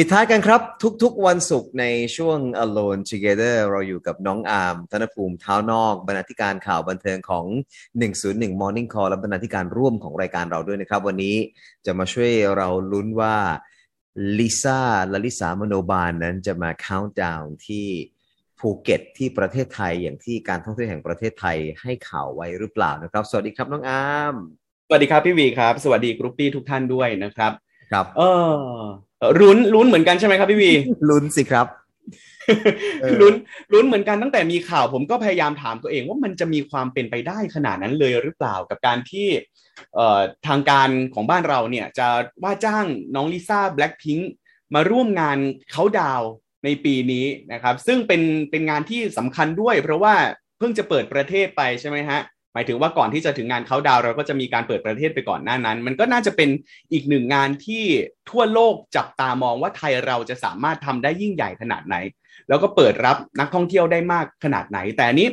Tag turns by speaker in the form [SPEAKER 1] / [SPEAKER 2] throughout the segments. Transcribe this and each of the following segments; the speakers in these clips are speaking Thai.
[SPEAKER 1] ปิดท้ายกันครับ ทุกๆ วันศุกร์ในช่วง Alone Together เราอยู่กับน้องอาร์มธนภูมิเท้านอก บรรณาธิการข่าวบันเทิงของ 101 Morning Call และบรรณาธิการร่วมของรายการเราด้วยนะครับ วันนี้จะมาช่วยเราลุ้นว่าลิซ่าลลิสามโนบาลนั้นจะมา count down ที่ภูเก็ตที่ประเทศไทยอย่างที่การท่องเที่ยวแห่งประเทศไทยให้ข่าวไว้หรือเปล่านะครับ สวัสดีครับน้องอาร์ม
[SPEAKER 2] สวัสดีครับพี่วีครับ สวัสดี groupie ทุกท่านด้วยนะครับ
[SPEAKER 1] ครับ
[SPEAKER 2] เออ ลุ้นลุ้นเหมือนกันใช่ไหมครับพี่วี
[SPEAKER 1] ลุ้นสิครับเออ
[SPEAKER 2] ลุ้นลุ้นเหมือนกันตั้งแต่มีข่าวผมก็พยายามถามตัวเองว่ามันจะมีความเป็นไปได้ขนาดนั้นเลยหรือเปล่ากับการที่เอ่อทางการของบ้านเราเนี่ยจะว่าจ้างน้องลิซ่าแบล็คพิงค์มาร่วมงานเขาดาวน์ในปีนี้นะครับ ซึ่งเป็นเป็นงานที่สำคัญด้วยเพราะว่าเพิ่งจะเปิดประเทศไปใช่ไหมฮะ หมายถึงว่าก่อนที่จะถึงงานเขาดาวน์เราก็จะมีการเปิดประเทศไปก่อนหน้านั้น มันก็น่าจะเป็นอีกหนึ่งงานที่ทั่วโลกจับตามองว่าไทยเราจะสามารถทำได้ยิ่งใหญ่ขนาดไหน แล้วก็เปิดรับนักท่องเที่ยวได้มากขนาดไหน แต่อันนี้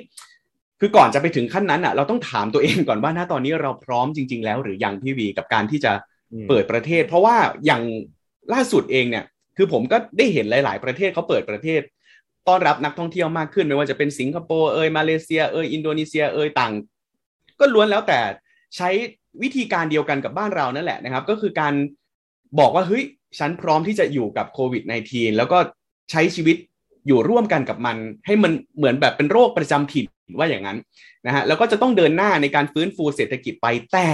[SPEAKER 2] คือก่อนจะไปถึงขั้นนั้นอะ เราต้องถามตัวเองก่อนว่าณตอนนี้เราพร้อมจริง ๆ แล้วหรือยังพี่วีกับการที่จะเปิดประเทศ เพราะว่าอย่างล่าสุดเองเนี่ย คือผมก็ได้เห็นหลาย ๆ ประเทศเขาเปิดประเทศต้อนรับนักท่องเที่ยวมากขึ้นไม่ว่าจะเป็นสิงคโปร์เอยมาเลเซียเอยอินโดนีเซียเอยต่าง ก็ล้วนแล้วแต่ใช้วิธีการเดียวกันกับบ้านเรานั่นแหละนะครับ ก็คือการบอกว่าเฮ้ยฉันพร้อมที่จะอยู่กับโควิด -19 แล้วก็ใช้ชีวิตอยู่ร่วมกันกับมัน ให้มันเหมือนแบบเป็นโรคประจำถิ่นว่าอย่างนั้นนะฮะแล้วก็จะต้องเดินหน้าในการฟื้นฟูเศรษฐกิจไปแต่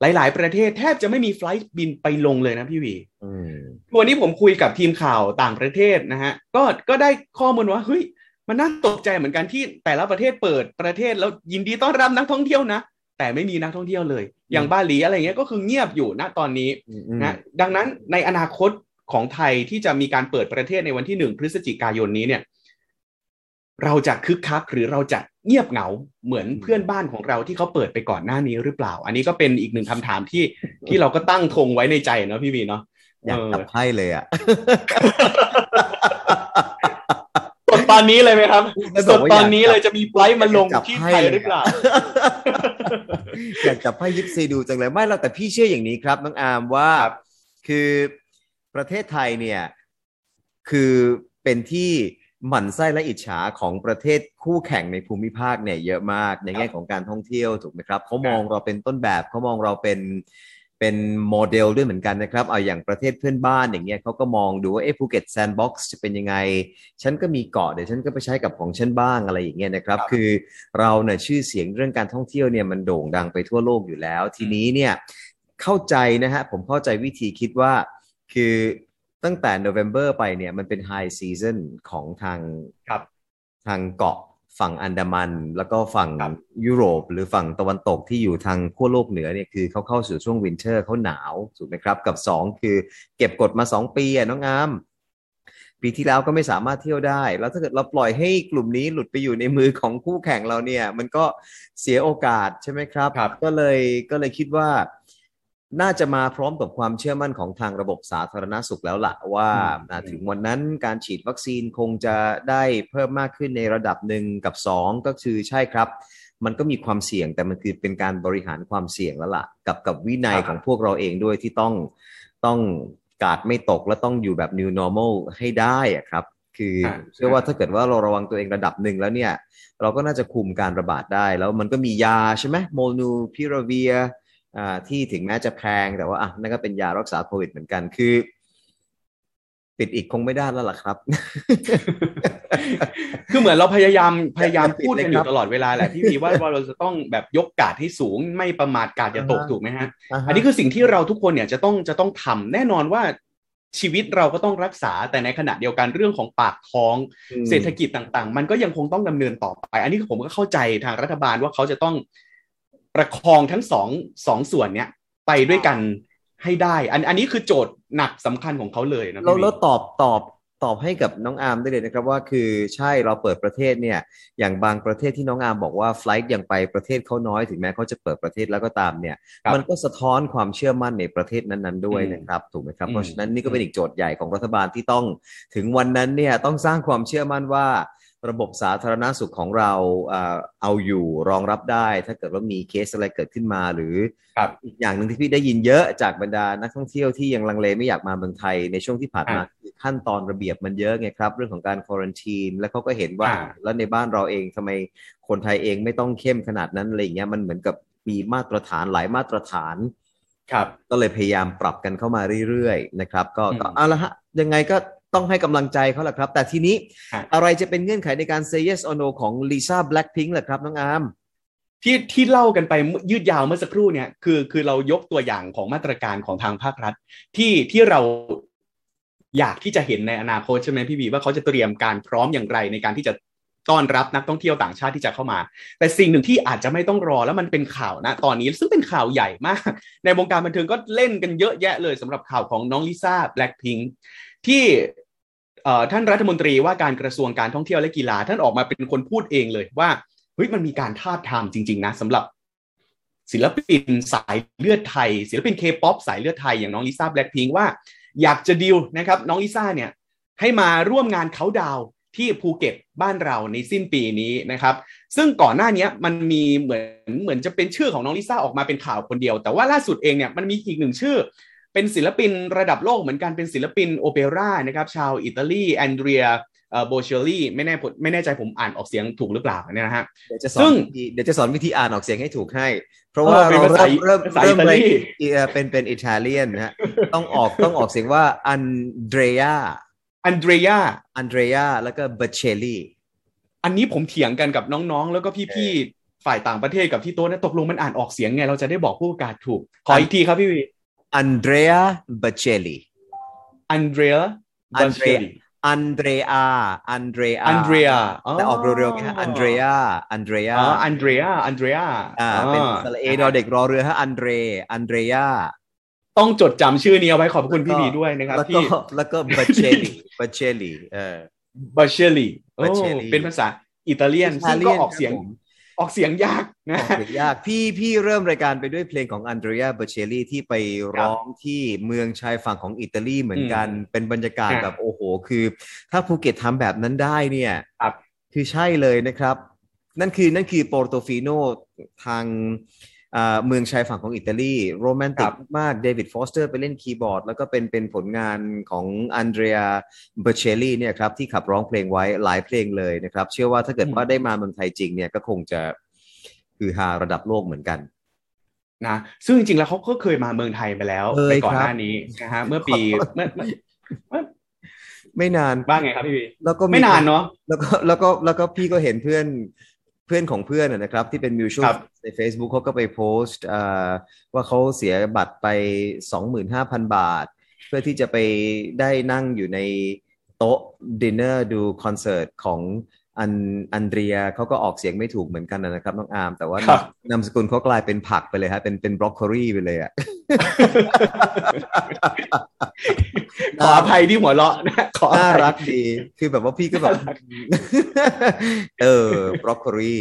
[SPEAKER 2] หลาย ๆ ประเทศแทบจะไม่มีไฟลท์บินไปลงเลยนะพี่วี
[SPEAKER 1] อืม
[SPEAKER 2] วันนี้ผมคุยกับทีมข่าวต่างประเทศนะฮะก็ก็ได้ข้อมูลว่าเฮ้ย มันน่าตกใจเหมือนกันที่แต่ละประเทศเปิดประเทศแล้วยินดีต้อนรับนักท่องเที่ยวนะแต่ไม่มีนักท่องเที่ยวเลย อย่างบาหลีอะไรเงี้ยก็คือเงียบอยู่ณตอนนี้
[SPEAKER 1] อืมอืม
[SPEAKER 2] นะดังนั้นในอนาคตของไทยที่จะมีการเปิดประเทศในวันที่หนึ่งพฤศจิกายนนี้เนี่ย เราจะคึกคักหรือเราจะเงียบเหงาเหมือนเพื่อนบ้านของเราที่เขาเปิดไปก่อนหน้านี้หรือเปล่า อันนี้ก็เป็นอีกหนึ่งคำถามที่ที่เราก็ตั้งธงไว้ในใจเนาะพี่วีเนาะ
[SPEAKER 1] อยากจับไพ่เลยอะ
[SPEAKER 2] สดตอนนี้เลยไหมครับ
[SPEAKER 1] ไม่บ
[SPEAKER 2] ส
[SPEAKER 1] อก
[SPEAKER 2] ด
[SPEAKER 1] ว่า
[SPEAKER 2] ต
[SPEAKER 1] อยาก
[SPEAKER 2] อนนี้เลยจะมีไฟลท์มาลง
[SPEAKER 1] จับ
[SPEAKER 2] ที่
[SPEAKER 1] ไพ่
[SPEAKER 2] ไทย
[SPEAKER 1] เลย
[SPEAKER 2] หรือเปล่า
[SPEAKER 1] อยากจับไพ่ยิปซีดูจังเลยไม่เราแต่พี่เชื่ออย่างนี้ครับน้องอาร์มว่า
[SPEAKER 2] ครับ
[SPEAKER 1] คือประเทศไทยเนี่ย คือเป็นที่หมั่นไส้และอิจฉาของประเทศคู่แข่งในภูมิภาคเนี่ยเยอะมากในแง่ของการท่องเที่ยวถูกไหมครับเขามองเราเป็นต้นแบบเขามองเราเป็น เป็นโมเดลด้วยเหมือนกันนะครับ เอาอย่างประเทศเพื่อนบ้านอย่างเงี้ยเขาก็มองดูว่าเอ๊ะภูเก็ตแซนด์บ็อกซ์จะเป็นยังไง ฉันก็มีเกาะเดี๋ยวฉันก็ไปใช้กับของฉันบ้างอะไรอย่างเงี้ยนะครับ
[SPEAKER 2] ครับ
[SPEAKER 1] คือเราเนี่ยชื่อเสียงเรื่องการท่องเที่ยวเนี่ยมันโด่งดังไปทั่วโลกอยู่แล้ว ทีนี้เนี่ยเข้าใจนะฮะผมเข้าใจวิธีคิดว่าคือตั้งแต่ November ไปเนี่ยมันเป็นไฮซีซั o นของทาง
[SPEAKER 2] ครับ
[SPEAKER 1] ทางเกาะ ฝั่งอันดามัน แล้วก็ฝั่ง
[SPEAKER 2] ครับ
[SPEAKER 1] ยุโรป หรือฝั่งตะวันตกที่อยู่ทางขั้วโลกเหนือเนี่ยคือเขาเข้าสู่ช่วง winter เขาหนาวถูกไหมครับ กับสองคือเก็บกดมาสองปีอะน้องอาม ปีที่แล้วก็ไม่สามารถเที่ยวได้ แล้วถ้าเกิดเราปล่อยให้กลุ่มนี้หลุดไปอยู่ในมือของคู่แข่งเราเนี่ย มันก็เสียโอกาสใช่ไหมครับ
[SPEAKER 2] ครับ
[SPEAKER 1] ก็เลยก็เลยคิดว่า น่าจะมาพร้อมกับความเชื่อมั่นของทางระบบสาธารณสุขแล้วล่ะว่า
[SPEAKER 2] อืม
[SPEAKER 1] อ่าถึงวันนั้นการฉีดวัคซีนคงจะได้เพิ่มมากขึ้นในระดับหนึ่งกับสองก็คือใช่ครับ มันก็มีความเสี่ยงแต่มันคือเป็นการบริหารความเสี่ยงแล้วล่ะ กับกับวินัยของพวกเราเองด้วยที่ต้องต้องกาดไม่ตกและต้องอยู่แบบ new normal ให้ได้อะครับ คือ
[SPEAKER 2] อ่า
[SPEAKER 1] เชื่อว่าถ้าเกิดว่าเราระวังตัวเองระดับหนึ่งแล้วเนี่ย เราก็น่าจะคุมการระบาดได้ แล้วมันก็มียาใช่ไหมโมนูพิราเวียอ่า ที่ถึงแม้จะแพงแต่ว่าอะนั่นก็เป็นยารักษาโควิดเหมือนกันคือ ปิดอีกคงไม่ได้แล้วล่ะครับ
[SPEAKER 2] คือเหมือนเราพยายามพยายาม
[SPEAKER 1] อย่าปิด
[SPEAKER 2] พูดกัน
[SPEAKER 1] เลย
[SPEAKER 2] อ
[SPEAKER 1] ครับ
[SPEAKER 2] ยู่ตลอดเวลาแหละพี่วีว่าว่าเราจะต้องแบบยกกาดให้สูง ไม่ประมาทกาดอย่าตก
[SPEAKER 1] อ่าฮะ
[SPEAKER 2] ถูกไหมฮะา
[SPEAKER 1] ฮะ
[SPEAKER 2] อันนี้คือสิ่งที่เราทุกคนเนี่ยจะต้องจะต้องทำแน่นอนว่าชีวิตเราก็ต้องรักษาแต่ในขณะเดียวกันเรื่องของปากท้อง
[SPEAKER 1] อืม
[SPEAKER 2] เศรษฐกิจต่าง ๆ มันก็ยังคงต้องดำเนินต่อไป อันนี้ผมก็เข้าใจทางรัฐบาลว่าเขาจะต้อง ประคองทั้งสองสองส่วนเนี้ยไปด้วยกันให้ได้ อันอันนี้คือโจทย์หนักสำคัญของเขาเลยนะ
[SPEAKER 1] เรา
[SPEAKER 2] พี่
[SPEAKER 1] เราตอบตอบตอบให้กับน้องอาร์มได้เลยนะครับว่าคือใช่เราเปิดประเทศเนี่ย อย่างบางประเทศที่น้องอาร์มบอกว่าไฟลท์ยังไปประเทศเขาน้อยถึงแม้เขาจะเปิดประเทศแล้วก็ตามเนี่ย
[SPEAKER 2] ครับ
[SPEAKER 1] มันก็สะท้อนความเชื่อมั่นในประเทศนั้น ๆ ด้วย
[SPEAKER 2] อืม
[SPEAKER 1] นะครับถูกไหมครับ
[SPEAKER 2] อืม
[SPEAKER 1] เพราะฉะนั้นนี่ก็เป็นอีกโจทย์ใหญ่ของรัฐบาลที่ต้องถึงวันนั้นเนี่ยต้องสร้างความเชื่อมั่นว่า ระบบสาธารณสุขของเราอ่าเอาอยู่รองรับได้ ถ้าเกิดว่ามีเคสอะไรเกิดขึ้นมาหรือ
[SPEAKER 2] ครับ
[SPEAKER 1] อีกอย่างหนึ่งที่พี่ได้ยินเยอะจากบรรดานักท่องเที่ยวที่ยังลังเลไม่อยากมาเมืองไทยในช่วงที่ผ่านมาคือขั้นตอนระเบียบมันเยอะไงครับ เรื่องของการควอรันทีนแล้วเขาก็เห็นว่า
[SPEAKER 2] อ่า
[SPEAKER 1] แล้วในบ้านเราเองทำไมคนไทยเองไม่ต้องเข้มขนาดนั้นอะไรอย่างเงี้ยมันเหมือนกับมีมาตรฐานหลายมาตรฐาน
[SPEAKER 2] ครับ
[SPEAKER 1] ก็เลยพยายามปรับกันเข้ามาเรื่อยๆนะครับ ก็
[SPEAKER 2] อืม
[SPEAKER 1] ก็เอาละฮะยังไงก็ ต้องให้กำลังใจเขาแหละครับ แต่ทีนี้
[SPEAKER 2] ฮะ
[SPEAKER 1] อะไรจะเป็นเงื่อนไขในการ say yes or no ของลิซ่าแบล็ k พิงค์ล่ะครับน้องอาร์ม
[SPEAKER 2] ที่ที่เล่ากันไปยืดยาวเมื่อสักครู่เนี่ยคือคือเรายกตัวอย่างของมาตรการของทางภาครัฐ ที่ที่เราอยากที่จะเห็นในอนาคตใช่ไหมพี่บีว่าเขาจะเตรียมการพร้อมอย่างไรในการที่จะต้อนรับนักท่องเที่ยวต่างชาติที่จะเข้ามา แต่สิ่งหนึ่งที่อาจจะไม่ต้องรอแล้วมันเป็นข่าวนะตอนนี้ซึ่งเป็นข่าวใหญ่มาก ในวงการบันเทิงก็เล่นกันเยอะแยะเลยสำหรับข่าวของน้องลิซ่าแบล็คพิง ที่ท่านรัฐมนตรีว่าการกระทรวงการท่องเที่ยวและกีฬา ท่านออกมาเป็นคนพูดเองเลยว่าเฮ้ยมันมีการทาบทามจริง ๆ นะสำหรับศิลปินสายเลือดไทย ศิลปินเคป๊อปสายเลือดไทยอย่างน้องลิซ่าแบล็คพิงว่าอยากจะดิวนะครับน้องลิซ่าเนี่ยให้มาร่วมงานเขาดาวที่ภูเก็ตบ้านเราในสิ้นปีนี้นะครับ ซึ่งก่อนหน้านี้มันมีเหมือนเหมือนจะเป็นชื่อของน้องลิซ่าออกมาเป็นข่าวคนเดียว แต่ว่าล่าสุดเองเนี่ยมันมีอีกหนึ่งชื่อ เป็นศิลปินระดับโลกเหมือนกันเป็นศิลปินโอเปร่านะครับชาวอิตาลีแอนเดรียโบเชลลี่ไม่แน่ผมไม่แน่ใจผมอ่านออกเสียงถูกหรือเปล่าเนี่ยนะฮะซึ่ง
[SPEAKER 1] เดี๋ยวจะสอนวิธีเดี๋ยวจะสอนวิธีอ่านออกเสียงให้ถูกให้ เพราะว่า
[SPEAKER 2] เออเป็น
[SPEAKER 1] เรา
[SPEAKER 2] ภาษา
[SPEAKER 1] เริ่มเริ่ม
[SPEAKER 2] ภาษา
[SPEAKER 1] เริ่ม
[SPEAKER 2] อิตาลี
[SPEAKER 1] เอ่อเป็นเป็นอิตาเลียนนะฮะต้องออกต้องออกเสียงว่าอันเดรีย
[SPEAKER 2] อันเดรีย
[SPEAKER 1] อันเดรียแล้วก็เบเชลลี่
[SPEAKER 2] อันนี้ผมเถียงกันกับน้องๆ แล้วก็พี่ๆฝ่ายต่างประเทศกับที่โต๊ะนะตกลงมันอ่านออกเสียงไง เราจะได้บอกผู้ประกาศถูก ขออีกทีครับพี่วี
[SPEAKER 1] อันเดรียเบเชลลี่
[SPEAKER 2] อันเดรีย
[SPEAKER 1] อันเดรียอันเดรียอันเดรีย
[SPEAKER 2] อันเดรีย
[SPEAKER 1] แต่ออกเร็วๆไงฮะอันเดรียอันเดรีย
[SPEAKER 2] อ๋ออันเดรียอันเดรีย
[SPEAKER 1] อ่าเป็นสระเอดอเด็กรอเรือฮะอันเดรอันเดรีย
[SPEAKER 2] ต้องจดจำชื่อนี้เอาไว้ขอบคุณพี่วีด้วยนะครับ
[SPEAKER 1] แล้วก็
[SPEAKER 2] ที่
[SPEAKER 1] แล้วก็เบเชลลี่เบเชลลี่เออ
[SPEAKER 2] บาเชลี
[SPEAKER 1] Bocelli
[SPEAKER 2] เป็นภาษาอิตาเลียนซึ่งก็ออกเสียง
[SPEAKER 1] ครับผม
[SPEAKER 2] ออกเสียงยากนะ
[SPEAKER 1] ออกเสียงยากพี่พี่เริ่มรายการไปด้วยเพลงของอันเดรียเบเชลลี่ที่ไปร้องที่เมืองชายฝั่งของอิตาลีเหมือนกันเป็นบรรยากาศ
[SPEAKER 2] ครับ
[SPEAKER 1] แบบโอ้โห คือ ถ้าภูเก็ตทำแบบนั้นได้เนี่ย
[SPEAKER 2] ครับ
[SPEAKER 1] คือใช่เลยนะครับ นั่นคือนั่นคือปอร์โตฟิโนทางอ่า เมืองชายฝั่งของอิตาลีโรแมนติกมากเดวิดฟอสเตอร์ไปเล่นคีย์บอร์ด แล้วก็เป็นเป็นผลงานของอันเดรียเบเชลลี่เนี่ยครับที่ขับร้องเพลงไว้หลายเพลงเลยนะครับ เชื่อว่าถ้าเกิดว่าได้มาเมืองไทยจริงเนี่ยก็คงจะคือฮาระดับโลกเหมือนกัน
[SPEAKER 2] นะซึ่งจริงๆแล้วเขาก็เคยมาเมืองไทยไปแล้ว
[SPEAKER 1] เคย
[SPEAKER 2] ไปก่อน
[SPEAKER 1] ครับ
[SPEAKER 2] หน้านี้นะฮะเมื่อปี
[SPEAKER 1] ขอโทษ
[SPEAKER 2] เมื่อเมื่อเมื่อ
[SPEAKER 1] ไม่นาน
[SPEAKER 2] บ้างไงครับพี่วี
[SPEAKER 1] แล้วก็
[SPEAKER 2] ไม่นานเนาะ
[SPEAKER 1] แล้วก็แล้วก็แล้วก็พี่ก็เห็นเพื่อน เพื่อนของเพื่อนนะนะครับ ที่เป็นมิวช
[SPEAKER 2] ครับ
[SPEAKER 1] ใน Facebook เขาก็ไปโพสต์อ่าว่าเขาเสียบัตรไป 25,000 บาท เพื่อที่จะไปได้นั่งอยู่ในโต๊ะดินเนอร์ดูคอนเสิร์ตของ อันอันเดรียเขาก็ออกเสียงไม่ถูกเหมือนกันนะครับน้องอาร์มแต่ว่า
[SPEAKER 2] ครับ
[SPEAKER 1] นามสกุลเขากลายเป็นผักไปเลยฮะเป็นเป็นบรอกโคลีไปเลยอะ
[SPEAKER 2] ขออภัยที่หัวเราะนะขออภัยน่า
[SPEAKER 1] รักดี คือแบบว่าพี่ก็แบบ
[SPEAKER 2] น่ารัก
[SPEAKER 1] เออบรอกโคลี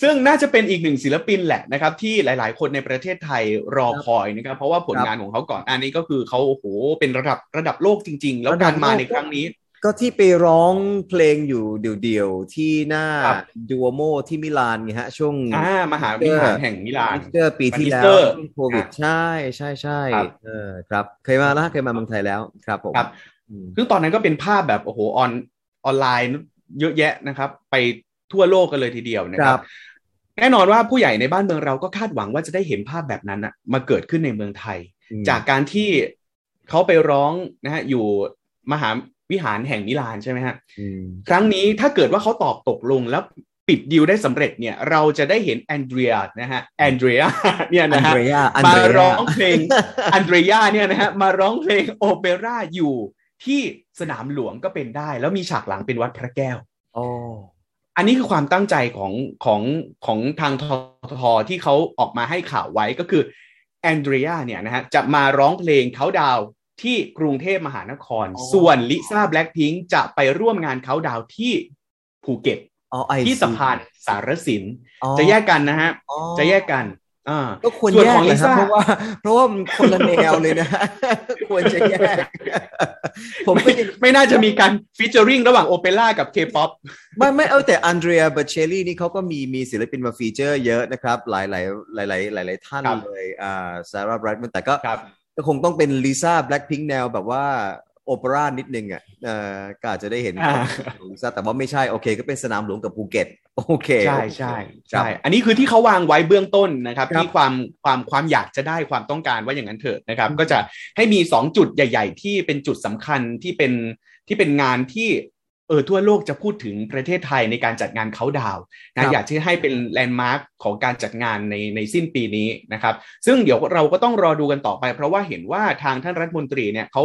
[SPEAKER 2] ซึ่งน่าจะเป็นอีกหนึ่งศิลปินแหละนะครับ ที่หลาย ๆ คนในประเทศไทยรอคอยนะครับ เพราะว่าผลงานของเขาก่อนอันนี้ก็คือเขาโอ้โหเป็นระดับระดับโลกจริง ๆ แล้วการมาในครั้งนี้
[SPEAKER 1] ก็ที่ไปร้องเพลงอยู่เดี่ยวๆ ที่หน้า
[SPEAKER 2] ครับ
[SPEAKER 1] ดูโอโมที่มิลานไงฮะ ช่วง
[SPEAKER 2] อ่ามหาวิหารแห่งมิลาน
[SPEAKER 1] อีสเตอร์ปีที่แล้ว
[SPEAKER 2] วันอีสเตอร์
[SPEAKER 1] ช่วงโควิด
[SPEAKER 2] ครับ
[SPEAKER 1] ใช่ใช่ใช่
[SPEAKER 2] ครับ
[SPEAKER 1] เออครับ เคยมาแล้วเคยมาเมืองไทยแล้วครับผม
[SPEAKER 2] ครับ
[SPEAKER 1] อืม
[SPEAKER 2] ซึ่งตอนนั้นก็เป็นภาพแบบโอ้โหออนออนไลน์เยอะแยะนะครับ ไปทั่วโลกกันเลยทีเดียวนะ
[SPEAKER 1] ค
[SPEAKER 2] ค
[SPEAKER 1] รั
[SPEAKER 2] รับบแน่นอนว่าผู้ใหญ่ในบ้านเมืองเราก็คาดหวังว่าจะได้เห็นภาพแบบนั้นนะมาเกิดขึ้นในเมืองไทย
[SPEAKER 1] อืม
[SPEAKER 2] จากการที่เขาไปร้องนะฮะอยู่มหา วิหารแห่งมิลานใช่ไหมฮะ
[SPEAKER 1] อืม
[SPEAKER 2] ครั้งนี้ถ้าเกิดว่าเขาตอบตกลงแล้วปิดดีลได้สำเร็จเนี่ย เราจะได้เห็นแอนเดรียนะฮะแอนเดรียเนี่ย
[SPEAKER 1] อัน
[SPEAKER 2] นะฮะ
[SPEAKER 1] เดรียอัน
[SPEAKER 2] มา
[SPEAKER 1] เดรีย
[SPEAKER 2] ร้องเพลงอันเดรียเนี่ยนะฮะมาร้องเพลงโอเปร่าอยู่ที่สนามหลวงก็เป็นได้ แล้วมีฉากหลังเป็นวัดพระแก้ว
[SPEAKER 1] โอ้
[SPEAKER 2] อันนี้คือความตั้งใจของของของทางทททที่เขาออกมาให้ข่าวไว้ก็คือแอนเดรียเนี่ยนะฮะจะมาร้องเพลงเขาดาวน์ ที่กรุงเทพมหานคร ส่วนลิซ่าแบล็ p พิงจะไปร่วมงานเขาดาวน์ที่ภูเก็ต
[SPEAKER 1] อ๋อไอ
[SPEAKER 2] ที่
[SPEAKER 1] ซี
[SPEAKER 2] สะพานสารสิน
[SPEAKER 1] อ๋อ
[SPEAKER 2] จะแยกกันนะฮะ
[SPEAKER 1] อ๋อ
[SPEAKER 2] จะแยกกันอ่า
[SPEAKER 1] ก็ควร
[SPEAKER 2] ส่วน
[SPEAKER 1] แย
[SPEAKER 2] ข
[SPEAKER 1] ก
[SPEAKER 2] อง
[SPEAKER 1] เลยครับ
[SPEAKER 2] ลิซ่า
[SPEAKER 1] เพราะว่า เพราะว่ามันคนละแนวเลยนะ ควรจะแยก ผมก็
[SPEAKER 2] ไม่
[SPEAKER 1] ยัง
[SPEAKER 2] ไม่น่าจะมีการ featuring ระหว่างโอเปร่ากับเคป๊อป
[SPEAKER 1] ไม่ไม่เอาแต่อันเดรียโบเชลลี่นี่เขาก็มีมีศิลปินมา feature เยอะนะครับ หลายหลายหลายหลายหลายหลายท่าน
[SPEAKER 2] ครับ
[SPEAKER 1] เลยอ่าซาร่าไบรท์แมนแต่ก็
[SPEAKER 2] ครับ
[SPEAKER 1] ก็คงต้องเป็นลิซ่าแบล็ k พิง k แนวแบบว่าโอเปร่านิดนึงอะเออก็อาจจะได้เห็น
[SPEAKER 2] อ่า
[SPEAKER 1] ลิซ่าแต่ว่าไม่ใช่โอเค ก็เป็นสนามหลวงกับภูเก็ตโอเค
[SPEAKER 2] ใช่
[SPEAKER 1] โอเค
[SPEAKER 2] ใช่
[SPEAKER 1] ครั
[SPEAKER 2] ใช่
[SPEAKER 1] บ
[SPEAKER 2] อันนี้คือที่เขาวางไว้เบื้องต้นนะครับ
[SPEAKER 1] ครับ
[SPEAKER 2] ที่ความความความอยากจะได้ความต้องการว่าอย่างนั้นเถอะนะครับ ก็จะให้มี 2 จุดใหญ่ ๆ ที่เป็นจุดสำคัญที่เป็นที่เป็นงานที่ เออทั่วโลกจะพูดถึงประเทศไทยในการจัดงานเขาดาวน์
[SPEAKER 1] ครั
[SPEAKER 2] นะ
[SPEAKER 1] บ
[SPEAKER 2] อยากที่ให้เป็นแลนด์มาร์คของการจัดงานในในสิ้นปีนี้นะครับ ซึ่งเดี๋ยวเราก็ต้องรอดูกันต่อไป เพราะว่าเห็นว่าทางท่านรัฐมนตรีเนี่ยเขา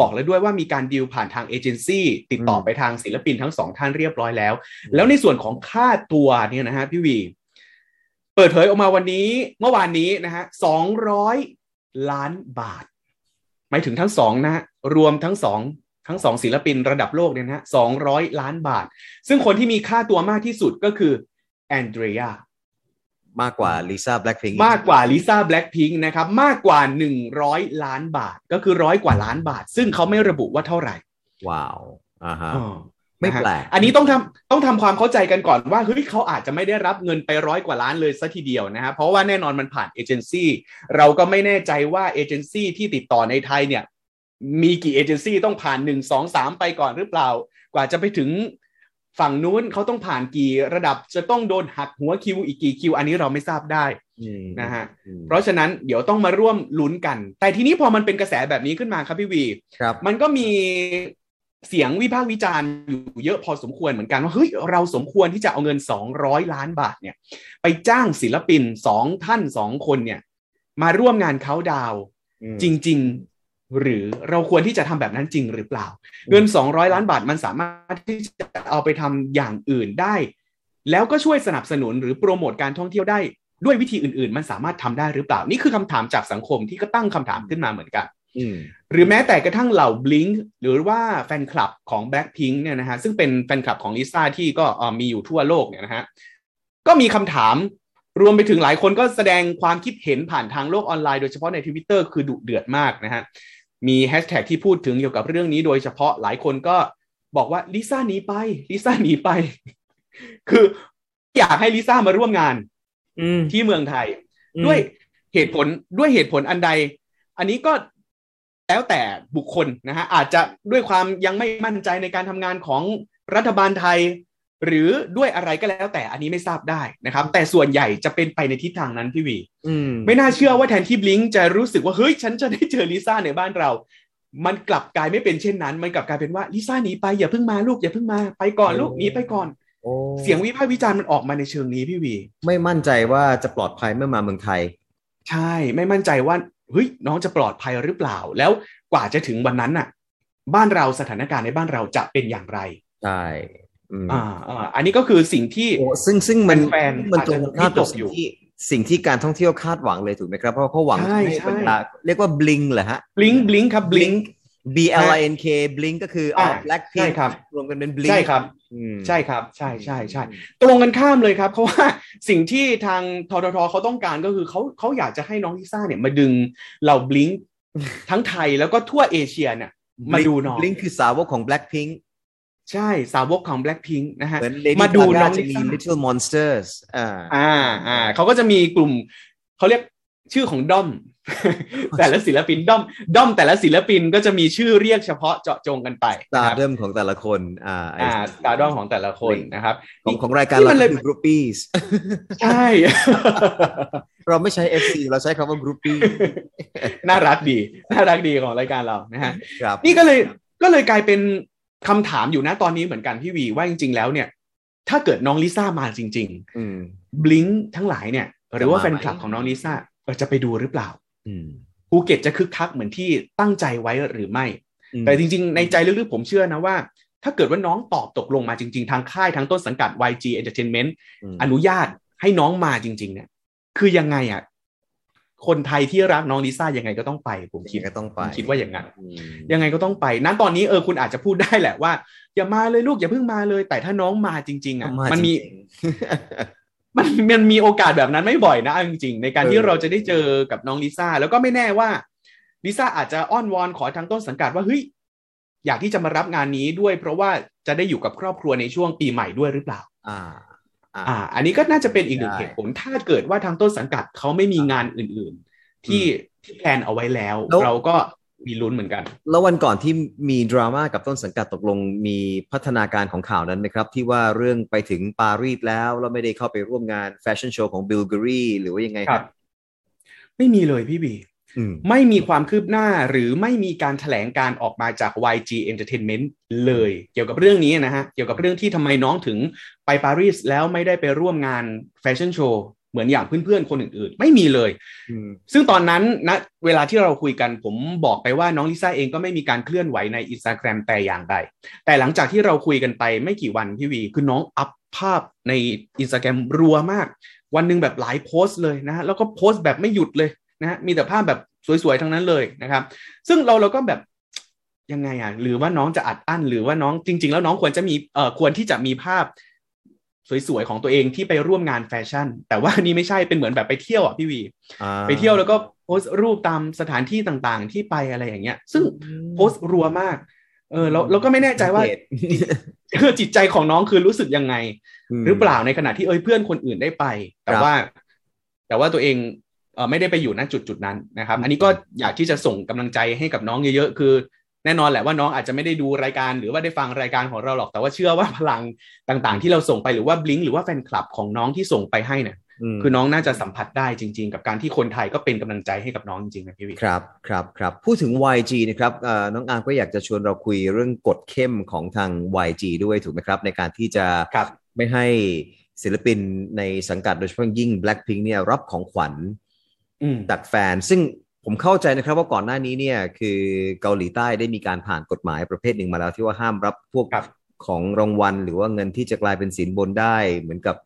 [SPEAKER 2] บอกแล้วด้วยว่ามีการดีลผ่านทางเอเจนซี่ติดต่อไปทางศิลปินทั้งสองท่านเรียบร้อยแล้ว แล้วในส่วนของค่าตัวเนี่ยนะฮะพี่วี เปิดเผยออกมาวันนี้เมื่อวานนี้นะฮะสองร้อยล้านบาทหมายถึงทั้งสองนะฮะรวมทั้งสอง ทั้งสองศิลปินระดับโลกเนี่ยนะฮะสองร้อยล้านบาท ซึ่งคนที่มีค่าตัวมากที่สุดก็คือแอนเดรีย
[SPEAKER 1] มากกว่าลิซ่า BLACKPINK
[SPEAKER 2] มากกว่าลิซ่า BLACKPINK นะครับ มากกว่า100ล้านบาทก็คือร้อยกว่าล้านบาท ซึ่งเขาไม่ระบุว่าเท่าไหร่
[SPEAKER 1] ว้าวอ่าฮะ
[SPEAKER 2] อ๋อ
[SPEAKER 1] ไม่
[SPEAKER 2] นะฮะ
[SPEAKER 1] แปลก
[SPEAKER 2] อันนี้ต้องทำต้องทำความเข้าใจกันก่อนว่าเฮ้ยเขาอาจจะไม่ได้รับเงินไปร้อยกว่าล้านเลยซะทีเดียวนะฮะเพราะว่าแน่นอนมันผ่านเอเจนซี่เราก็ไม่แน่ใจว่าเอเจนซี่ที่ติดต่อในไทยเนี่ย มีกี่เอเจนซี่ต้องผ่านหนึ่งสองสามไปก่อนหรือเปล่า กว่าจะไปถึงฝั่งนู้นเขาต้องผ่านกี่ระดับจะต้องโดนหักหัวคิวอีกกี่คิว อันนี้เราไม่ทราบได้
[SPEAKER 1] อืม
[SPEAKER 2] นะฮะ
[SPEAKER 1] อืม
[SPEAKER 2] เพราะฉะนั้นเดี๋ยวต้องมาร่วมลุ้นกัน แต่ทีนี้พอมันเป็นกระแสแบบนี้ขึ้นมาครับพี่วี
[SPEAKER 1] ครับ
[SPEAKER 2] มันก็มีเสียงวิพากษ์วิจารณ์อยู่เยอะพอสมควรเหมือนกันว่าเฮ้ยเราสมควรที่จะเอาเงิน 200 ล้านบาทเนี่ย ไปจ้างศิลปินสองท่านสองคนเนี่ย มาร่วมงานเขาน์ดาวน์
[SPEAKER 1] อืม
[SPEAKER 2] จริง ๆ หรือเราควรที่จะทำแบบนั้นจริงหรือเปล่า เงิน 200 ล้านบาทมันสามารถที่จะเอาไปทำอย่างอื่นได้ แล้วก็ช่วยสนับสนุนหรือโปรโมทการท่องเที่ยวได้ด้วยวิธีอื่น ๆ มันสามารถทำได้หรือเปล่า นี่คือคำถามจากสังคมที่ก็ตั้งคำถามขึ้นมาเหมือนกัน
[SPEAKER 1] อืม
[SPEAKER 2] หรือแม้แต่กระทั่งเหล่า Blink หรือว่าแฟนคลับของ Blackpink เนี่ยนะฮะซึ่งเป็นแฟนคลับของลิซ่าที่ก็เอ่อมีอยู่ทั่วโลกเนี่ยนะฮะก็มีคำถาม รวมไปถึงหลายคนก็แสดงความคิดเห็นผ่านทางโลกออนไลน์โดยเฉพาะในทวิตเตอร์คือดุเดือดมากนะฮะ มีแฮชแท็กที่พูดถึงเกี่ยวกับเรื่องนี้โดยเฉพาะหลายคนก็บอกว่าลิซ่าหนีไปลิซ่าหนีไป คืออยากให้ลิซ่ามาร่วมงาน
[SPEAKER 1] อืม
[SPEAKER 2] ที่เมืองไทย
[SPEAKER 1] อืม
[SPEAKER 2] ด้วยเหตุผลด้วยเหตุผลอันใด อันนี้ก็แล้วแต่บุคคลนะฮะอาจจะด้วยความยังไม่มั่นใจในการทำงานของรัฐบาลไทย หรือด้วยอะไรก็แล้วแต่อันนี้ไม่ทราบได้นะครับ แต่ส่วนใหญ่จะเป็นไปในทิศทางนั้นพี่วี
[SPEAKER 1] อืม
[SPEAKER 2] ไม่น่าเชื่อว่าแทนที่บลิงจะรู้สึกว่าเฮ้ยฉันจะได้เจอลิซ่าในบ้านเรา มันกลับกลายไม่เป็นเช่นนั้น มันกลับกลายเป็นว่าลิซ่าหนีไปอย่าเพิ่งมาลูกอย่าเพิ่งมาไปก่อนลูกหนีไปก่อน
[SPEAKER 1] โอ้
[SPEAKER 2] เสียงวิพากษ์วิจารณ์มันออกมาในเชิงนี้พี่วี
[SPEAKER 1] ไม่มั่นใจว่าจะปลอดภัยเมื่อมาเมืองไทย
[SPEAKER 2] ใช่ไม่มั่นใจว่าเฮ้ยน้องจะปลอดภัยหรือเปล่า แล้วกว่าจะถึงวันนั้นน่ะ บ้านเราสถานการณ์ในบ้านเราจะเป็นอย่างไร
[SPEAKER 1] ใช่ อืม
[SPEAKER 2] อ่าอ่าอันนี้ก็คือสิ่งที่
[SPEAKER 1] โอ้ซึ่งซึ่งมัน
[SPEAKER 2] แฟนๆ
[SPEAKER 1] มันตรงกันข้ามกับ
[SPEAKER 2] อาจจะวิตกอยู่
[SPEAKER 1] สิ่งที่สิ่งที่การท่องเที่ยวคาดหวังเลยถูกไหมครับ เพราะเขาหวัง
[SPEAKER 2] ใช่
[SPEAKER 1] ให้
[SPEAKER 2] ใช่
[SPEAKER 1] บรรดาเรียกว่าบลิงเหรอฮะ
[SPEAKER 2] บลิงบลิงครับบลิง
[SPEAKER 1] B L I N K บลิงก็คืออ๋อ
[SPEAKER 2] อ่า
[SPEAKER 1] Black
[SPEAKER 2] ใช่
[SPEAKER 1] Pink
[SPEAKER 2] ครับ
[SPEAKER 1] รวมกันเป็นบลิง
[SPEAKER 2] ใช่ครับใช่ครับ ใช่ใช่ใช่ตรงกันข้ามเลยครับ เพราะว่าสิ่งที่ทางทททเขาต้องการก็คือเขาเขาอยากจะให้น้องลิซ่าเนี่ยมาดึงเหล่าบลิงทั้งไทยแล้วก็ทั่วเอเชียเนี่ยมาดูน้อง
[SPEAKER 1] บลิงคือสาวกของ Black Pink
[SPEAKER 2] ใช่สาวกของ Blackpink นะฮะ
[SPEAKER 1] เหมือน Lady
[SPEAKER 2] มาดู
[SPEAKER 1] Gaga
[SPEAKER 2] น้อง
[SPEAKER 1] จะ
[SPEAKER 2] ลิ
[SPEAKER 1] มี
[SPEAKER 2] ซ่า
[SPEAKER 1] Little Monsters อ่า
[SPEAKER 2] อ่าอ่าเขาก็จะมีกลุ่มเขาเรียกชื่อของด้อม แต่ละศิลปินด้อมด้อมแต่ละศิลปินก็จะมีชื่อเรียกเฉพาะเจาะจงกันไป
[SPEAKER 1] ตา
[SPEAKER 2] นะครับ
[SPEAKER 1] เริ่มของแต่ละคน อ่า
[SPEAKER 2] อ่าสตาร์ด้อมของแต่ละคนนะครับ
[SPEAKER 1] ของของรายการ
[SPEAKER 2] นี่
[SPEAKER 1] เรา
[SPEAKER 2] มันเลย
[SPEAKER 1] คือ groupie
[SPEAKER 2] ใช่
[SPEAKER 1] เราไม่ใช้ FC เราใช้คำว่า groupie
[SPEAKER 2] น่ารักดี น่ารักดีของรายการเรานะฮะ
[SPEAKER 1] ครับ
[SPEAKER 2] นี่ก็เลยก็เลยกลายเป็น คำถามอยู่นะตอนนี้เหมือนกันพี่วีว่าจริง ๆ แล้วเนี่ย ถ้าเกิดน้องลิซ่ามาจริง
[SPEAKER 1] อืม
[SPEAKER 2] ๆบลิงทั้งหลายเนี่ย หรือว่า
[SPEAKER 1] จะมาไหม
[SPEAKER 2] แฟนคลับของน้องลิซ่าเออจะไปดูหรือเปล่า
[SPEAKER 1] อืม
[SPEAKER 2] ภูเก็ตจะคึกคักเหมือนที่ตั้งใจไว้หรือไม่
[SPEAKER 1] อืม
[SPEAKER 2] แต่จริง ๆ ในใจลึกๆผมเชื่อนะว่า ถ้าเกิดว่าน้องตอบตกลงมาจริง ๆ ทางค่ายทางต้นสังกัด YG Entertainment
[SPEAKER 1] ม
[SPEAKER 2] อนุญาตให้น้องมาจริง ๆ เนี่ย คือยังไงอะ คนไทยที่รักน้องลิซ่ายังไงก็ต้องไป ผมคิด
[SPEAKER 1] ก็ต้องไป
[SPEAKER 2] ผมคิดว่าอย่างนั้น
[SPEAKER 1] อืม
[SPEAKER 2] ยังไงก็ต้องไปนั้นตอนนี้เออคุณอาจจะพูดได้แหละว่า อย่ามาเลยลูกอย่าเพิ่งมาเลย แต่ถ้าน้องมาจริง ๆอะ
[SPEAKER 1] ต้องา
[SPEAKER 2] มันมี
[SPEAKER 1] จริง
[SPEAKER 2] มันมันมีโอกาสแบบนั้นไม่บ่อยนะเอาจริงๆ ในการที่เราจะได้เจอกับน้องลิซ่าแล้วก็ไม่แน่ว่าลิซ่าอาจจะอ้อนวอนขอทางต้นสังกัดว่าเฮ้ยอยากที่จะมารับงานนี้ด้วย เพราะว่าจะได้อยู่กับครอบครัวในช่วงปีใหม่ด้วยหรือเปล่า
[SPEAKER 1] อ่า
[SPEAKER 2] อ่า อันนี้ก็น่าจะเป็นอีกหนึ่ง
[SPEAKER 1] ได้
[SPEAKER 2] เหตุผล ถ้าเกิดว่าทางต้นสังกัดเขาไม่มีงานอื่น ๆ ที่ที่แพลนเอาไว้แล้ว
[SPEAKER 1] แล้ว
[SPEAKER 2] เราก็มีลุ้นเหมือนกัน
[SPEAKER 1] แล้ววันก่อนที่มีดราม่ากับต้นสังกัดตกลงมีพัฒนาการของข่าวนั้นไหมครับ ที่ว่าเรื่องไปถึงปารีสแล้วแล้วไม่ได้เข้าไปร่วมงานแฟชั่นโชว์ของบุลการีหรือว่ายังไง
[SPEAKER 2] ครับ ไม่มีเลยพี่บี
[SPEAKER 1] อืม
[SPEAKER 2] ไม่มีความคืบหน้าหรือไม่มีการแถลงการออกมาจาก YG Entertainment เลย เกี่ยวกับเรื่องนี้นะฮะ เกี่ยวกับเรื่องที่ทำไมน้องถึงไปปารีสแล้วไม่ได้ไปร่วมงานแฟชั่นโชว์เหมือนอย่างเพื่อนๆ คนอื่นๆ ไม่มีเลย
[SPEAKER 1] อืม
[SPEAKER 2] ซึ่งตอนนั้นนะเวลาที่เราคุยกันผมบอกไปว่าน้องลิซ่าเองก็ไม่มีการเคลื่อนไหวในอินสตาแกรมแต่อย่างใด แต่หลังจากที่เราคุยกันไปไม่กี่วันพี่บี คือน้องอัพภาพในอินสตาแกรมรัวมาก วันหนึ่งแบบหลายโพสต์เลยนะฮะแล้วก็โพสต์แบบไม่หยุดเลย นะฮะมีแต่ภาพแบบสวยๆทั้งนั้นเลยนะครับ ซึ่งเราเราก็แบบยังไงอะหรือว่าน้องจะอัดอั้น หรือว่าน้องจริง ๆ แล้วน้องควรจะมีเอ่อควรที่จะมีภาพสวยๆของตัวเองที่ไปร่วมงานแฟชั่น แต่ว่านี่ไม่ใช่เป็นเหมือนแบบไปเที่ยวอะพี่วี
[SPEAKER 1] อ่า
[SPEAKER 2] ไปเที่ยวแล้วก็โพสต์รูปตามสถานที่ต่างๆ ที่ไปอะไรอย่างเงี้ย ซึ่งโพสต์รัวมาก เออเราเราก็ไม่แน่ใจว่า
[SPEAKER 1] เหตุ
[SPEAKER 2] เออจิตใจของน้องคือรู้สึกยังไง หรือเปล่าในขณะที่เอ้ยเพื่อนคนอื่นได้ไป แต่
[SPEAKER 1] ครับ
[SPEAKER 2] ว่า แต่ว่าตัวเองเออ ไม่ได้ไปอยู่ณจุดจุดๆนั้นนะครับ อันนี้ก็อยากที่จะส่งกำลังใจให้กับน้องเยอะๆ คือ แน่นอนแหละว่าน้องอาจจะไม่ได้ดูรายการ หรือว่าได้ฟังรายการของเราหรอก แต่ว่าเชื่อว่าพลังต่างๆ ที่เราส่งไปหรือว่าบลิงหรือว่าแฟนคลับของน้องที่ส่งไปให้เนี่ย
[SPEAKER 1] ม
[SPEAKER 2] คือน้องน่าจะสัมผัสได้จริง ๆ กับการที่คนไทยก็เป็นกำลังใจให้กับน้องจริงๆนะพี่วิ
[SPEAKER 1] ครับครับครับพูดถึง YG นะครับเอ่อน้องอาร์มก็อยากจะชวนเราคุยเรื่องกฎเข้มของทาง YG ด้วยถูกไหมครับ ในการที่จะ
[SPEAKER 2] ครับ
[SPEAKER 1] ไม่ให้ศิลปินในสังกัดโดยเฉพาะยิ่ง Blackpink เนี่ยรับของขวัญ
[SPEAKER 2] อืม
[SPEAKER 1] จากแฟน ซึ่งผมเข้าใจนะครับว่าก่อนหน้านี้เนี่ยคือเกาหลีใต้ได้มีการผ่านกฎหมายประเภทหนึ่งมาแล้วที่ว่าห้ามรับพวก
[SPEAKER 2] ครับ
[SPEAKER 1] ของรางวัล หรือว่าเงินที่จะกลายเป็นสินบนได้ เหมือนกับ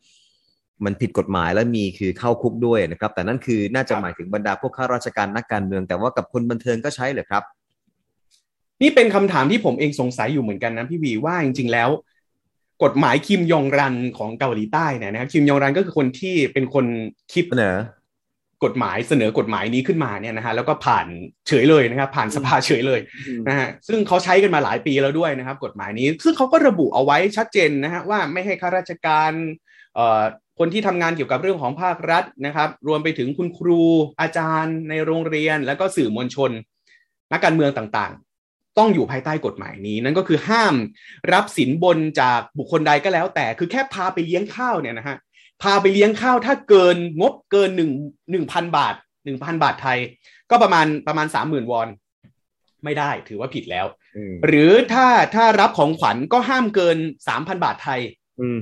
[SPEAKER 1] มันผิดกฎหมายแล้วมีคือเข้าคุกด้วยนะครับ แต่นั่นคือน่าจะหมายถึงบรรดาพวกข้าราชการนักการเมือง แต่ว่ากับคนบันเทิงก็ใช้เหรอครับ
[SPEAKER 2] นี่เป็นคำถามที่ผมเองสงสัยอยู่เหมือนกันนะพี่วีว่าจริง ๆ แล้ว กฎหมายคิมยองรันของเกาหลีใต้เนี่ยนะครับคิมยองรันก็คือคนที่เป็นคนคิด
[SPEAKER 1] เสนอ
[SPEAKER 2] กฎหมายเสนอกฎหมายนี้ขึ้นมาเนี่ยนะฮะแล้วก็ผ่านเฉยเลยนะครับผ่านสภาเฉยเลยนะฮะซึ่งเขาใช้กันมาหลายปีแล้วด้วยนะครับ กฎหมายนี้ ซึ่งเขาก็ระบุเอาไว้ชัดเจนนะฮะว่าไม่ให้ข้าราชการเอ่อคนที่ทำงานเกี่ยวกับเรื่องของภาครัฐนะครับ รวมไปถึงคุณครูอาจารย์ในโรงเรียน แล้วก็สื่อมวลชน นักการเมืองต่างๆ ต้องอยู่ภายใต้กฎหมายนี้ นั่นก็คือห้ามรับสินบนจากบุคคลใดก็แล้ว แต่คือแค่พาไปเลี้ยงข้าวเนี่ยนะฮะ พาไปเลี้ยงข้าวถ้าเกินงบเกินหนึ่งหนึ่งพันบาทหนึ่งพันบาทไทย ก็ประมาณประมาณสามหมื่นวอน ไม่ได้ถือว่าผิดแล้ว
[SPEAKER 1] อืม
[SPEAKER 2] หรือถ้าถ้ารับของขวัญก็ห้ามเกินสามพันบาทไทย
[SPEAKER 1] อืม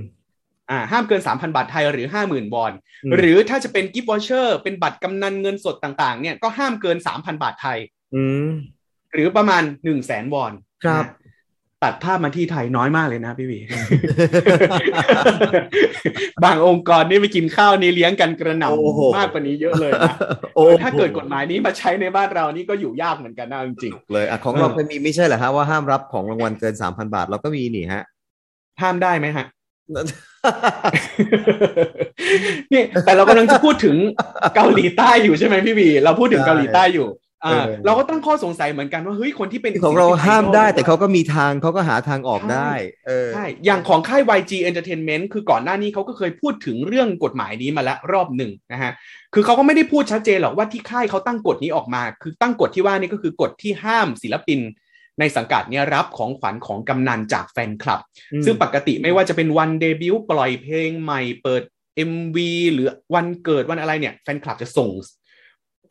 [SPEAKER 2] อ่าห้ามเกิน3,000บาทไทยหรือ50,000วอน
[SPEAKER 1] อืม
[SPEAKER 2] หรือถ้าจะเป็นกิฟต์วอเชอร์เป็นบัตรกำนันเงินสดต่าง ๆ เนี่ยก็ห้ามเกิน3,000บาทไทย
[SPEAKER 1] อืม
[SPEAKER 2] หรือประมาณ1 0 0 0 0แสนวอน
[SPEAKER 1] ครับ
[SPEAKER 2] นะ ตัดภาพมาที่ไทยน้อยมากเลยนะพี่วีบางองค์กรนี่ไปกินข้าวนี่เลี้ยงกันกระห
[SPEAKER 1] โอ้โห
[SPEAKER 2] น่ำมากกว่านี้เยอะเลยนะ
[SPEAKER 1] โอ้
[SPEAKER 2] ถ้าเกิดกฎหมายนี้มาใช้ในบ้านเรานี่ก็อยู่ยากเหมือนกันนะจริง
[SPEAKER 1] เลยอะของ
[SPEAKER 2] เออ
[SPEAKER 1] เราเคยมีไม่ใช่เหรอฮะว่าห้ามรับของรางวัลเกินสามพันบาทเราก็มีนี่ฮะ
[SPEAKER 2] ๆห้ามได้ไหมฮะนี่แต่เรากำลังจะพูดถึงเกาหลีใต้อยู่ใช่ไหมพี่บีเราพูดถึง
[SPEAKER 1] ใช่
[SPEAKER 2] เกาหลีใต้อยู่อ่า
[SPEAKER 1] เออ
[SPEAKER 2] เราก็ตั้งข้อสงสัยเหมือนกันว่าเฮ้ยคนที่เป็น
[SPEAKER 1] ของเรา
[SPEAKER 2] ศิลปิน
[SPEAKER 1] ห้ามได้
[SPEAKER 2] อดอล
[SPEAKER 1] แต่เขาก็มีทางเขาก็หาทางออกได้เออ
[SPEAKER 2] ใช่อย่างของค่าย YG Entertainment คือก่อนหน้านี้เขาก็เคยพูดถึงเรื่องกฎหมายนี้มาแล้วรอบหนึ่งนะฮะคือเขาก็ไม่ได้พูดชัดเจนหรอกว่าที่ค่ายเขาตั้งกฎนี้ออกมา คือตั้งกฎที่ว่านี่ก็คือกฎที่ห้ามศิลปินในสังกัดเนี่ยรับของขวัญของกำนันจากแฟนคลับ
[SPEAKER 1] อืม
[SPEAKER 2] ซึ่งปกติไม่ว่าจะเป็นวันเดบิวต์ปล่อยเพลงใหม่เปิด MV หรือวันเกิดวันอะไรเนี่ยแฟนคลับจะส่ง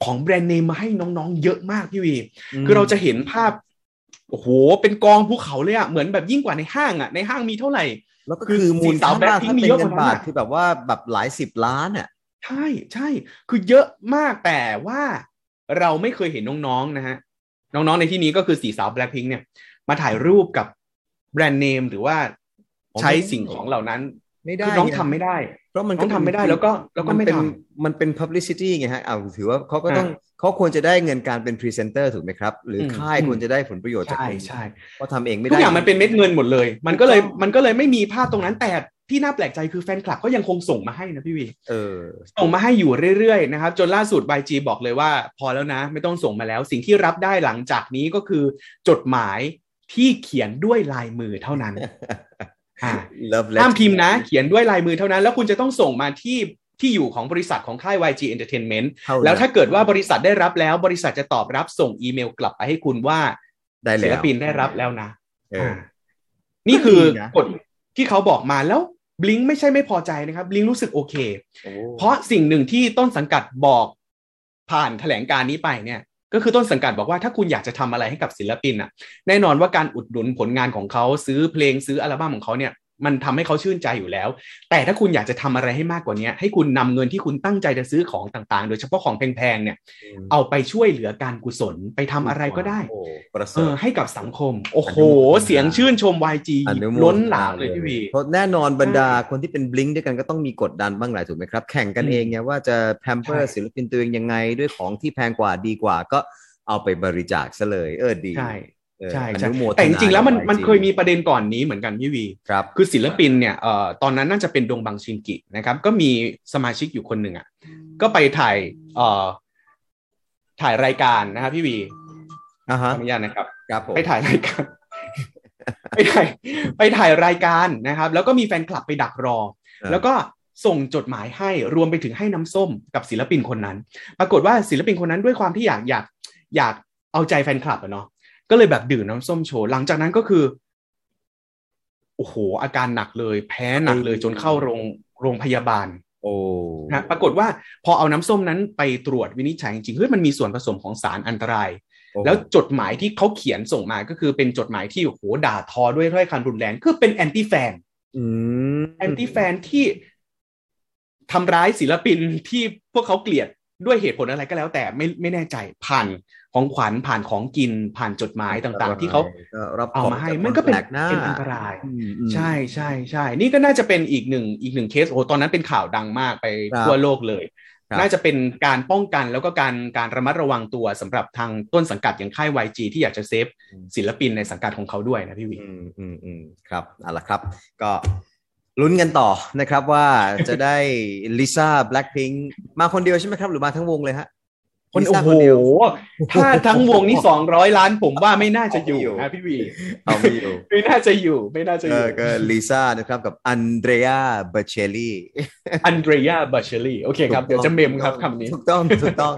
[SPEAKER 2] ของแบรนด์เนมมาให้น้องๆ เยอะมากพี่วี คือเราจะเห็นภาพ โอ้โห เป็นกองภูเขาเลยอะเหมือนแบบยิ่งกว่าในห้างอะในห้างมีเท่าไหร่
[SPEAKER 1] แล้วก็
[SPEAKER 2] คือ
[SPEAKER 1] คือมูล
[SPEAKER 2] สี่สาว
[SPEAKER 1] ค่า
[SPEAKER 2] Blackpink
[SPEAKER 1] ถ้า
[SPEAKER 2] มี
[SPEAKER 1] เป็น
[SPEAKER 2] เยอะ
[SPEAKER 1] เงิน
[SPEAKER 2] กว่านั้น
[SPEAKER 1] บาท
[SPEAKER 2] อะ
[SPEAKER 1] คือแบบว่าแบบหลายสิบล้านอะ
[SPEAKER 2] ใช่ใช่ คือเยอะมากแต่ว่าเราไม่เคยเห็นน้องๆนะฮะ น้องๆในที่นี้ก็คือสี่สาว Blackpink เนี่ย มาถ่ายรูปกับแบรนด์เนมหรือว่า
[SPEAKER 1] อ๋อ
[SPEAKER 2] ใช้
[SPEAKER 1] ไม่ได้
[SPEAKER 2] สิ่งของเหล่านั้น
[SPEAKER 1] ไม่ได้
[SPEAKER 2] คือน้อง
[SPEAKER 1] ไทำ
[SPEAKER 2] ไม่ได้
[SPEAKER 1] เพราะมัน
[SPEAKER 2] น้องทำไม่ได้แล้วก็แล้วก็ไม่
[SPEAKER 1] นเป็น
[SPEAKER 2] ท
[SPEAKER 1] มันเป็น publicity ไงฮะเอาถือว่าเขาก็
[SPEAKER 2] อ่า
[SPEAKER 1] ต้องเขาควรจะได้เงินการเป็นพรีเซนเตอร์ถูกไหมครับ หรืออ
[SPEAKER 2] ม
[SPEAKER 1] ค่าย
[SPEAKER 2] อืม
[SPEAKER 1] ควรจะได้ผลประโยชน์จาก
[SPEAKER 2] ใช่
[SPEAKER 1] ตรงนี้
[SPEAKER 2] ใช่
[SPEAKER 1] เพราะทำเองไม่
[SPEAKER 2] ทุ
[SPEAKER 1] ได้
[SPEAKER 2] กอย่างมันเป็นเม็ดเงินหมดเลย มันก็เลย
[SPEAKER 1] ถูกต้อง
[SPEAKER 2] มันก็เลยไม่มีภาพตรงนั้นแต่ที่น่าแปลกใจคือแฟนคลับก็ยังคงส่งมาให้นะพี่บี
[SPEAKER 1] เออ
[SPEAKER 2] ส่งมาให้อยู่เรื่อยๆนะครับ จนล่าสุด YG บอกเลยว่า พอแล้วนะ ไม่ต้องส่งมาแล้ว สิ่งที่รับได้หลังจากนี้ก็คือ จดหมายที่เขียนด้วยลายมือเท่านั้นอ่า
[SPEAKER 1] Love
[SPEAKER 2] ห้ามพิมพ์นะ เขียนด้วยลายมือเท่านั้น แล้วคุณจะต้องส่งมาที่ที่อยู่ของบริษัทของค่าย YG Entertainment
[SPEAKER 1] เท่นั้น
[SPEAKER 2] แล้วถ้าเกิดว่าบริษัทได้รับแล้ว บริษัทจะตอบรับส่งอีเมลกลับไปให้คุณว่า
[SPEAKER 1] ได้แล้ว
[SPEAKER 2] ศิลปินได้รับแล้วนะ
[SPEAKER 1] เออา
[SPEAKER 2] นี่คือ
[SPEAKER 1] ก็ดีนะ
[SPEAKER 2] กฎที่เขาบอกมาแล้วบลิงไม่ใช่ไม่พอใจนะครับบลิงรู้สึกโอเค
[SPEAKER 1] โอ้
[SPEAKER 2] เพราะสิ่งหนึ่งที่ต้นสังกัดบอกผ่านแถลงการนี้ไปเนี่ย ก็คือต้นสังกัดบอกว่าถ้าคุณอยากจะทำอะไรให้กับศิลปินอะแน่นอนว่าการอุดหนุนผลงานของเขาซื้อเพลงซื้ออัลบั้มของเขาเนี่ย มันทำให้เขาชื่นใจอยู่แล้ว แต่ถ้าคุณอยากจะทำอะไรให้มากกว่านี้ให้คุณนำเงินที่คุณตั้งใจจะซื้อของต่างๆ โดยเฉพาะของแพงๆเนี่ย เอาไปช่วยเหลือการกุศลไปทำอะไรก็ได้
[SPEAKER 1] โอ้ประเส
[SPEAKER 2] เอ
[SPEAKER 1] ริ
[SPEAKER 2] อ
[SPEAKER 1] ฐ
[SPEAKER 2] ให้กับสังคม โอ้โห
[SPEAKER 1] อนุโมทนา
[SPEAKER 2] เสียงชื่นชม YG
[SPEAKER 1] อนุโมท
[SPEAKER 2] ล้นหลามเลยพี่วี
[SPEAKER 1] เพราะแน่นอนบรรดา
[SPEAKER 2] ใช่
[SPEAKER 1] คนที่เป็นบลิงด้วยกันก็ต้องมีกดดันบ้างแหละถูกไหมครับ แข่งกัน
[SPEAKER 2] อืม
[SPEAKER 1] เองไงว่าจะแพมเปอร์
[SPEAKER 2] ใช่
[SPEAKER 1] ศิลปินตัวเองยังไงด้วยของที่แพงกว่าดีกว่าก็เอาไปบริจาคซะเลย เออดี
[SPEAKER 2] ใช่
[SPEAKER 1] เออ
[SPEAKER 2] ใช่
[SPEAKER 1] อ
[SPEAKER 2] ใช่
[SPEAKER 1] นุโมทนา
[SPEAKER 2] แต่จริงๆแล้วมัน
[SPEAKER 1] กับ YG
[SPEAKER 2] มันเคยมีประเด็นก่อนนี้เหมือนกันพี่วี
[SPEAKER 1] ครับ
[SPEAKER 2] คือศิลปินเนี่ยเอ่อตอนนั้นน่าจะเป็นดงบังชินกินะครับ ก็มีสมาชิกอยู่คนหนึ่งอะก็ไปถ่ายเอ่อถ่ายรายการนะครับพี่วี
[SPEAKER 1] อ่า
[SPEAKER 2] ขอ
[SPEAKER 1] ฮะ
[SPEAKER 2] อนุญาตนะครับ
[SPEAKER 1] ครับผม
[SPEAKER 2] ไปถ่ายรายการไปถ่ายไปถ่ายรายการนะครับ แล้วก็มีแฟนคลับไปดักรอ แล้วก็ส่งจดหมายให้รวมไปถึงให้น้ำส้มกับศิลปินคนนั้น ปรากฏว่าศิลปินคนนั้นด้วยความที่อยากอยากอยากเอาใจแฟนคลับอะเนาะ ก็เลยแบบดื่มน้ำส้มโชว์หลังจากนั้นก็คือโอ้โหอาการหนักเลย แพ้หนักเลยจนเข้าโรงโรงพยาบาล
[SPEAKER 1] โอ้
[SPEAKER 2] นะปรากฏว่าพอเอาน้ำส้มนั้นไปตรวจวินิจฉัยจริงๆเฮ้ยมันมีส่วนผสมของสารอันตราย
[SPEAKER 1] โอ้
[SPEAKER 2] แล้วจดหมายที่เขาเขียนส่งมาก็คือเป็นจดหมายที่โอ้โหด่าทอด้วยถ้อยคำรุนแรงคือเป็นแอนตี้แฟน
[SPEAKER 1] อืม
[SPEAKER 2] anti-fan ที่ทำร้ายศิลปินที่พวกเขาเกลียดด้วยเหตุผลอะไรก็แล้วแต่ไม่ไม่แน่ใจผ่านของขวัญผ่านของกินผ่านจดหมายต่างๆ ที่เขา
[SPEAKER 1] ก็รับ
[SPEAKER 2] เอา
[SPEAKER 1] ของ
[SPEAKER 2] มาให้
[SPEAKER 1] จาก
[SPEAKER 2] มันก็เป็น
[SPEAKER 1] แปลกหน้า
[SPEAKER 2] เป็นอันตราย
[SPEAKER 1] อืมอืม
[SPEAKER 2] ใช่ใช่ใช่นี่ก็น่าจะเป็นอีกหนึ่งอีกหนึ่งเคสโอ้ตอนนั้นเป็นข่าวดังมากไป
[SPEAKER 1] ครับ
[SPEAKER 2] ทั่วโลกเลย
[SPEAKER 1] ครับ
[SPEAKER 2] น่าจะเป็นการป้องกันแล้วก็การการระมัดระวังตัวสำหรับทางต้นสังกัดอย่างค่าย YG ที่อยากจะ saveศิลปินในสังกัดของเขาด้วยนะพี่บี
[SPEAKER 1] อืมอืมอืมครับเอาละครับ ก็ลุ้นกันต่อนะครับว่าจะได้ลิซ่าแบล็คพิงมาคนเดียวใช่ไหมครับ หรือมาทั้งวงเลยฮะ
[SPEAKER 2] คน
[SPEAKER 1] ลิ
[SPEAKER 2] โอ้
[SPEAKER 1] ซ่า
[SPEAKER 2] โห
[SPEAKER 1] เดียว
[SPEAKER 2] ถ้าทั้งวงนี่สองร้อยล้านผมว่าไม่น่าจะอยู่
[SPEAKER 1] เอาไม่อยู่
[SPEAKER 2] นะพี่บี
[SPEAKER 1] เอาไม่อยู่
[SPEAKER 2] ไม่น่าจะอยู่ไม่น่าจะอ
[SPEAKER 1] เอยู่อก็ลิซ่านะครับกับอันเดรียโบเชลลี่
[SPEAKER 2] อันเดรียโบเชลลี่โอเคครับ เดี๋ยวจะเมมครับคำนี้
[SPEAKER 1] ถูกต้องถูกต้อง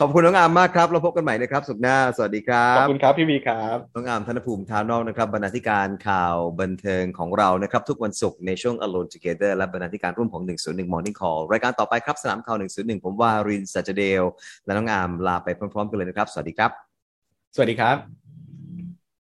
[SPEAKER 1] ขอบคุณน้องอามมากครับ เราพบกันใหม่นะครับ สุขหน้า สวัสดีครั
[SPEAKER 2] ขอบบคุณครับพี่วีครับ
[SPEAKER 1] น้องอามธนภูมิท้าวนอกนะครับบรรณาธิการข่าวบันเทิงของเรานะครับ ทุกวันศุกร์ในช่วง Alone Together และบรรณาธิการร่วมของ 101 Morning Call รายการต่อไปครับสนามข่าว 101 ผมว่ารินสัจเดลและน้องอามลาไปพร้อมๆกันเลยนะครับ สวัสดีครับ
[SPEAKER 2] สวัสดีครับ